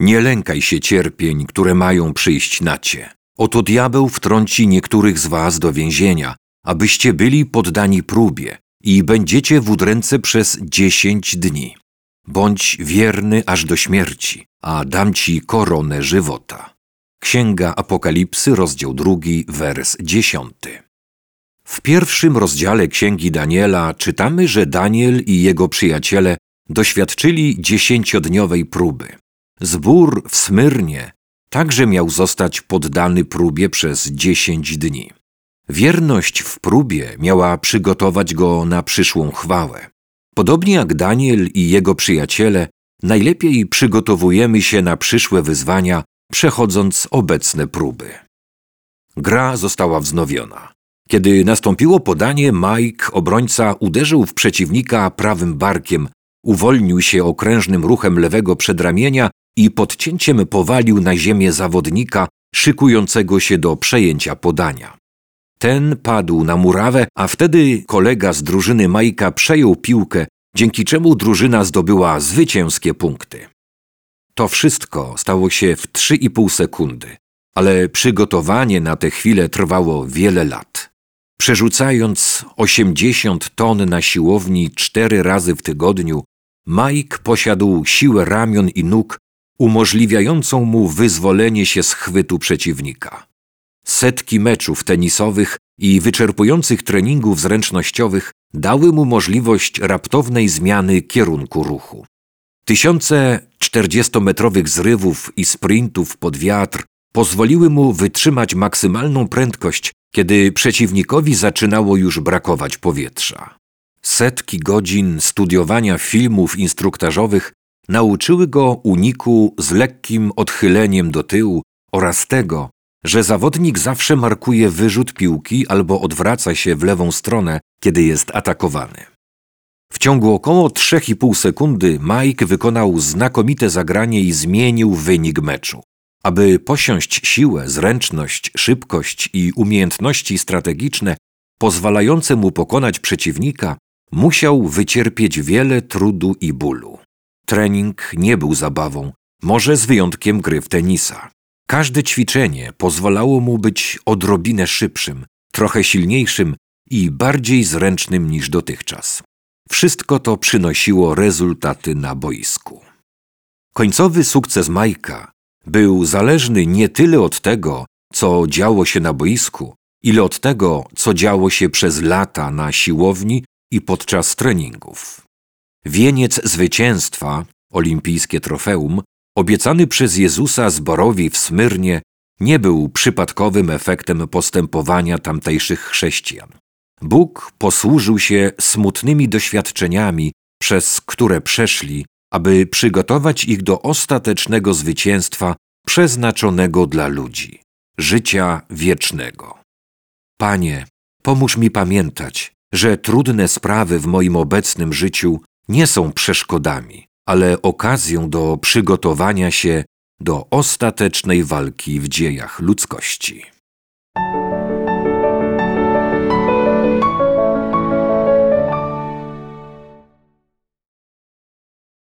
Nie lękaj się cierpień, które mają przyjść na cię. Oto diabeł wtrąci niektórych z was do więzienia, abyście byli poddani próbie i będziecie w udręce przez dziesięć dni. Bądź wierny aż do śmierci, a dam ci koronę żywota. Księga Apokalipsy, rozdział drugi, wers dziesiąty. W pierwszym rozdziale Księgi Daniela czytamy, że Daniel i jego przyjaciele doświadczyli dziesięciodniowej próby. Zbór w Smyrnie także miał zostać poddany próbie przez dziesięć dni. Wierność w próbie miała przygotować go na przyszłą chwałę. Podobnie jak Daniel i jego przyjaciele, najlepiej przygotowujemy się na przyszłe wyzwania, przechodząc obecne próby. Gra została wznowiona. Kiedy nastąpiło podanie, Mike, obrońca, uderzył w przeciwnika prawym barkiem, uwolnił się okrężnym ruchem lewego przedramienia i podcięciem powalił na ziemię zawodnika szykującego się do przejęcia podania. Ten padł na murawę, a wtedy kolega z drużyny Majka przejął piłkę, dzięki czemu drużyna zdobyła zwycięskie punkty. To wszystko stało się w 3,5 sekundy, ale przygotowanie na tę chwilę trwało wiele lat. Przerzucając 80 ton na siłowni cztery razy w tygodniu, Mike posiadł siłę ramion i nóg umożliwiającą mu wyzwolenie się z chwytu przeciwnika. Setki meczów tenisowych i wyczerpujących treningów zręcznościowych dały mu możliwość raptownej zmiany kierunku ruchu. Tysiące czterdziestometrowych zrywów i sprintów pod wiatr pozwoliły mu wytrzymać maksymalną prędkość, kiedy przeciwnikowi zaczynało już brakować powietrza. Setki godzin studiowania filmów instruktażowych nauczyły go uniku z lekkim odchyleniem do tyłu oraz tego, że zawodnik zawsze markuje wyrzut piłki albo odwraca się w lewą stronę, kiedy jest atakowany. W ciągu około 3,5 sekundy Mike wykonał znakomite zagranie i zmienił wynik meczu. Aby posiąść siłę, zręczność, szybkość i umiejętności strategiczne pozwalające mu pokonać przeciwnika, musiał wycierpieć wiele trudu i bólu. Trening nie był zabawą, może z wyjątkiem gry w tenisa. Każde ćwiczenie pozwalało mu być odrobinę szybszym, trochę silniejszym i bardziej zręcznym niż dotychczas. Wszystko to przynosiło rezultaty na boisku. Końcowy sukces Majka był zależny nie tyle od tego, co działo się na boisku, ile od tego, co działo się przez lata na siłowni i podczas treningów. Wieniec zwycięstwa, olimpijskie trofeum, obiecany przez Jezusa zborowi w Smyrnie, nie był przypadkowym efektem postępowania tamtejszych chrześcijan. Bóg posłużył się smutnymi doświadczeniami, przez które przeszli, aby przygotować ich do ostatecznego zwycięstwa przeznaczonego dla ludzi życia wiecznego. Panie, pomóż mi pamiętać, że trudne sprawy w moim obecnym życiu nie są przeszkodami, ale okazją do przygotowania się do ostatecznej walki w dziejach ludzkości.